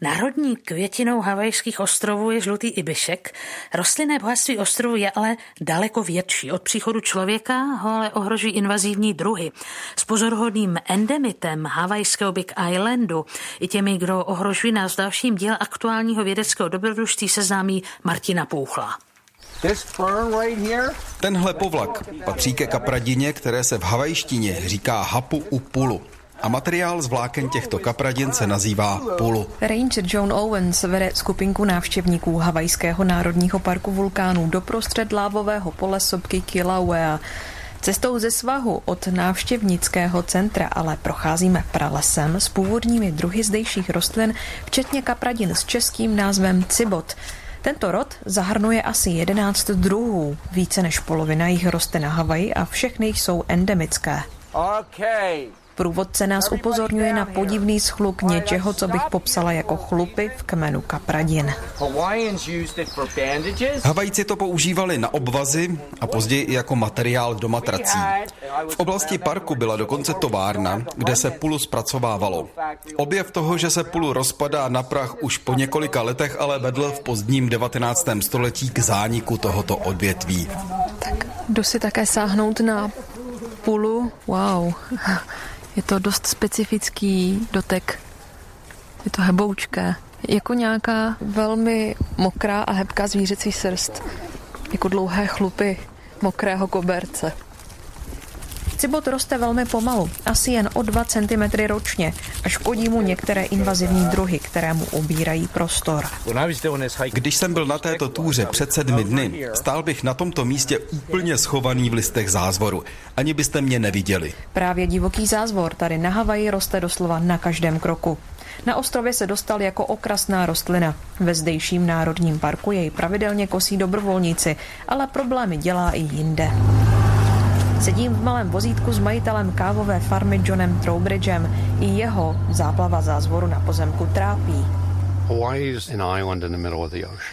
Národní květinou havajských ostrovů je žlutý ibišek. Rostlinné bohatství ostrovů je ale daleko větší. Od příchodu člověka ho ale ohrožují invazivní druhy. S pozorhodným endemitem havajského Big Islandu i těmi, kdo ohrožují nás v dalším díle aktuálního vědeckého dobrodružství seznámí Martina Půchla. Tenhle povlak patří ke kapradině, které se v havajštině říká hapu upulu a materiál z vláken těchto kapradin se nazývá pulu. Ranger John Owens vede skupinku návštěvníků Havajského národního parku vulkánů doprostřed lávového pole sopky Kilauea. Cestou ze svahu od návštěvnického centra ale procházíme pralesem s původními druhy zdejších rostlin, včetně kapradin s českým názvem cibot. Tento rod zahrnuje asi 11 druhů, více než polovina jich roste na Havaji a všechny jsou endemické. Okay. Průvodce nás upozorňuje na podivný schluk něčeho, co bych popsala jako chlupy v kmenu kapradin. Havajci to používali na obvazy a později i jako materiál do matrací. V oblasti parku byla dokonce továrna, kde se pulu zpracovávalo. Objev toho, že se pulu rozpadá na prach už po několika letech, ale vedl v pozdním 19. století k zániku tohoto odvětví. Tak jdu si také sáhnout na pulu. Wow. Je to dost specifický dotek. Je to heboučké. Jako nějaká velmi mokrá a hebká zvířecí srst. Jako dlouhé chlupy mokrého koberce. Cibot roste velmi pomalu, asi jen o 2 cm ročně a škodí mu některé invazivní druhy, které mu obírají prostor. Když jsem byl na této túře před sedmi dny, stál bych na tomto místě úplně schovaný v listech zázvoru. Ani byste mě neviděli. Právě divoký zázvor tady na Havaji roste doslova na každém kroku. Na ostrově se dostal jako okrasná rostlina. Ve zdejším národním parku jej pravidelně kosí dobrovolníci, ale problémy dělá i jinde. Sedím v malém vozítku s majitelem kávové farmy Johnem Trowbridgem. I jeho záplava zázvoru na pozemku trápí.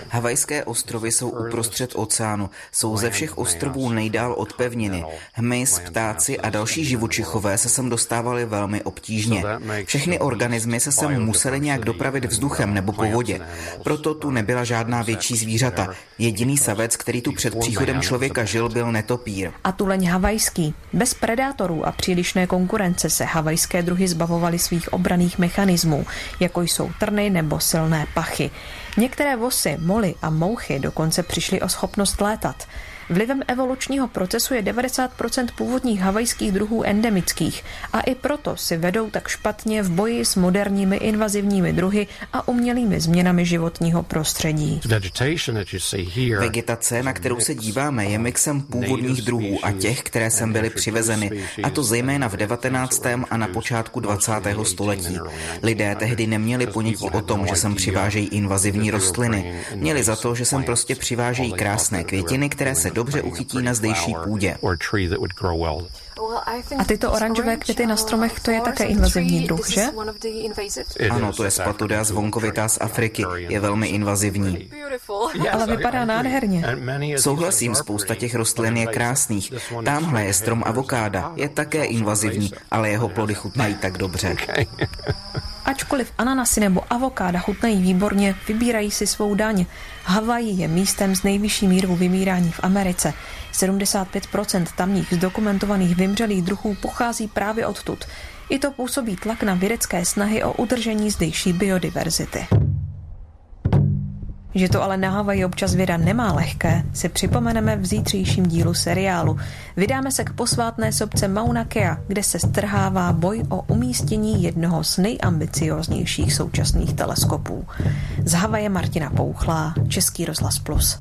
Havajské ostrovy jsou uprostřed oceánu. Jsou ze všech ostrovů nejdál od pevniny. Hmyz, ptáci a další živočichové se sem dostávali velmi obtížně. Všechny organismy se sem museli nějak dopravit vzduchem nebo po vodě. Proto tu nebyla žádná větší zvířata. Jediný savec, který tu před příchodem člověka žil, byl netopír. A tuleň havajský. Bez predátorů a přílišné konkurence se havajské druhy zbavovaly svých obraných mechanismů, jako jsou trny nebo silné silné pachy. Některé vosy, moly a mouchy dokonce přišly o schopnost létat. Vlivem evolučního procesu je 90% původních havajských druhů endemických a i proto si vedou tak špatně v boji s moderními invazivními druhy a umělými změnami životního prostředí. Vegetace, na kterou se díváme, je mixem původních druhů a těch, které sem byly přivezeny, a to zejména v 19. a na počátku 20. století. Lidé tehdy neměli ponětí o tom, že sem přivážejí invazivní rostliny. Měli za to, že sem prostě přivážejí krásné květiny, které se dobře uchytí na zdejší půdě. A tyto oranžové květy na stromech, to je také invazivní druh, že? Ano, to je spatudea zvonkovitá z Afriky. Je velmi invazivní. Ale vypadá nádherně. Souhlasím, spousta těch rostlin je krásných. Tamhle je strom avokáda. Je také invazivní, ale jeho plody chutnají tak dobře. Ačkoliv ananasy nebo avokáda chutnají výborně, vybírají si svou daň. Havaj je místem s nejvyšší mírou vymírání v Americe. 75% tamních zdokumentovaných vymřelých druhů pochází právě odtud. I to působí tlak na vědecké snahy o udržení zdejší biodiverzity. Že to ale na Havaji občas věda nemá lehké, si připomeneme v zítřejším dílu seriálu. Vydáme se k posvátné sobce Mauna Kea, kde se strhává boj o umístění jednoho z nejambicioznějších současných teleskopů. Z Havaje Martina Pouchlá, Český rozhlas Plus.